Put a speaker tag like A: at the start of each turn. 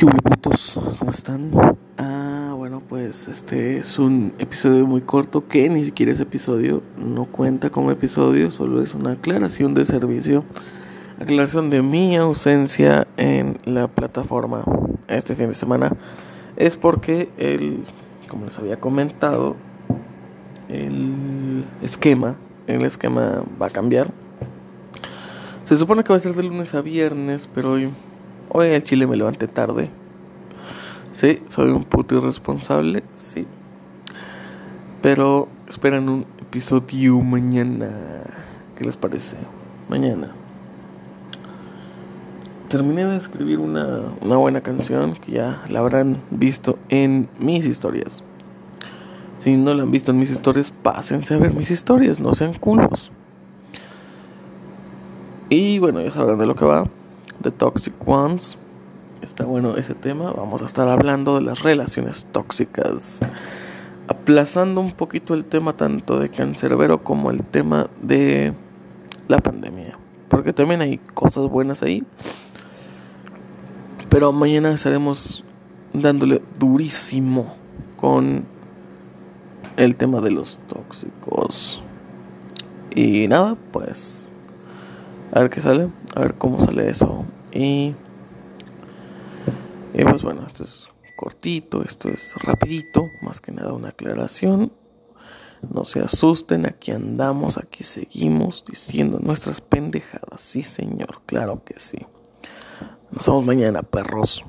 A: ¿Qué putos? ¿Cómo están? Ah, bueno, pues este es un episodio muy corto que ni siquiera es episodio, no cuenta como episodio, solo es una aclaración de servicio, aclaración de mi ausencia en la plataforma este fin de semana. Es porque el, como les había comentado, el esquema, el esquema va a cambiar. Se supone que va a ser de lunes a viernes, pero hoy Hoy el chile me levanté tarde. Sí, soy un puto irresponsable, sí. Pero esperan un episodio mañana. ¿Qué les parece? Mañana. Terminé de escribir una, una buena canción que ya la habrán visto en mis historias. Si no la han visto en mis historias, pásense a ver mis historias, no sean culos. Y bueno, ya sabrán de lo que va. The Toxic Ones. Está bueno ese tema. Vamos a estar hablando de las relaciones tóxicas. Aplazando un poquito el tema tanto de cancerbero como el tema de la pandemia. Porque también hay cosas buenas ahí. Pero mañana estaremos dándole durísimo con el tema de los tóxicos. Y nada, pues a ver qué sale, a ver cómo sale eso. Y, y pues bueno, esto es cortito, esto es rapidito, más que nada una aclaración. No se asusten, aquí andamos, aquí seguimos diciendo nuestras pendejadas. Sí, señor, claro que sí. Nos vemos mañana, perros.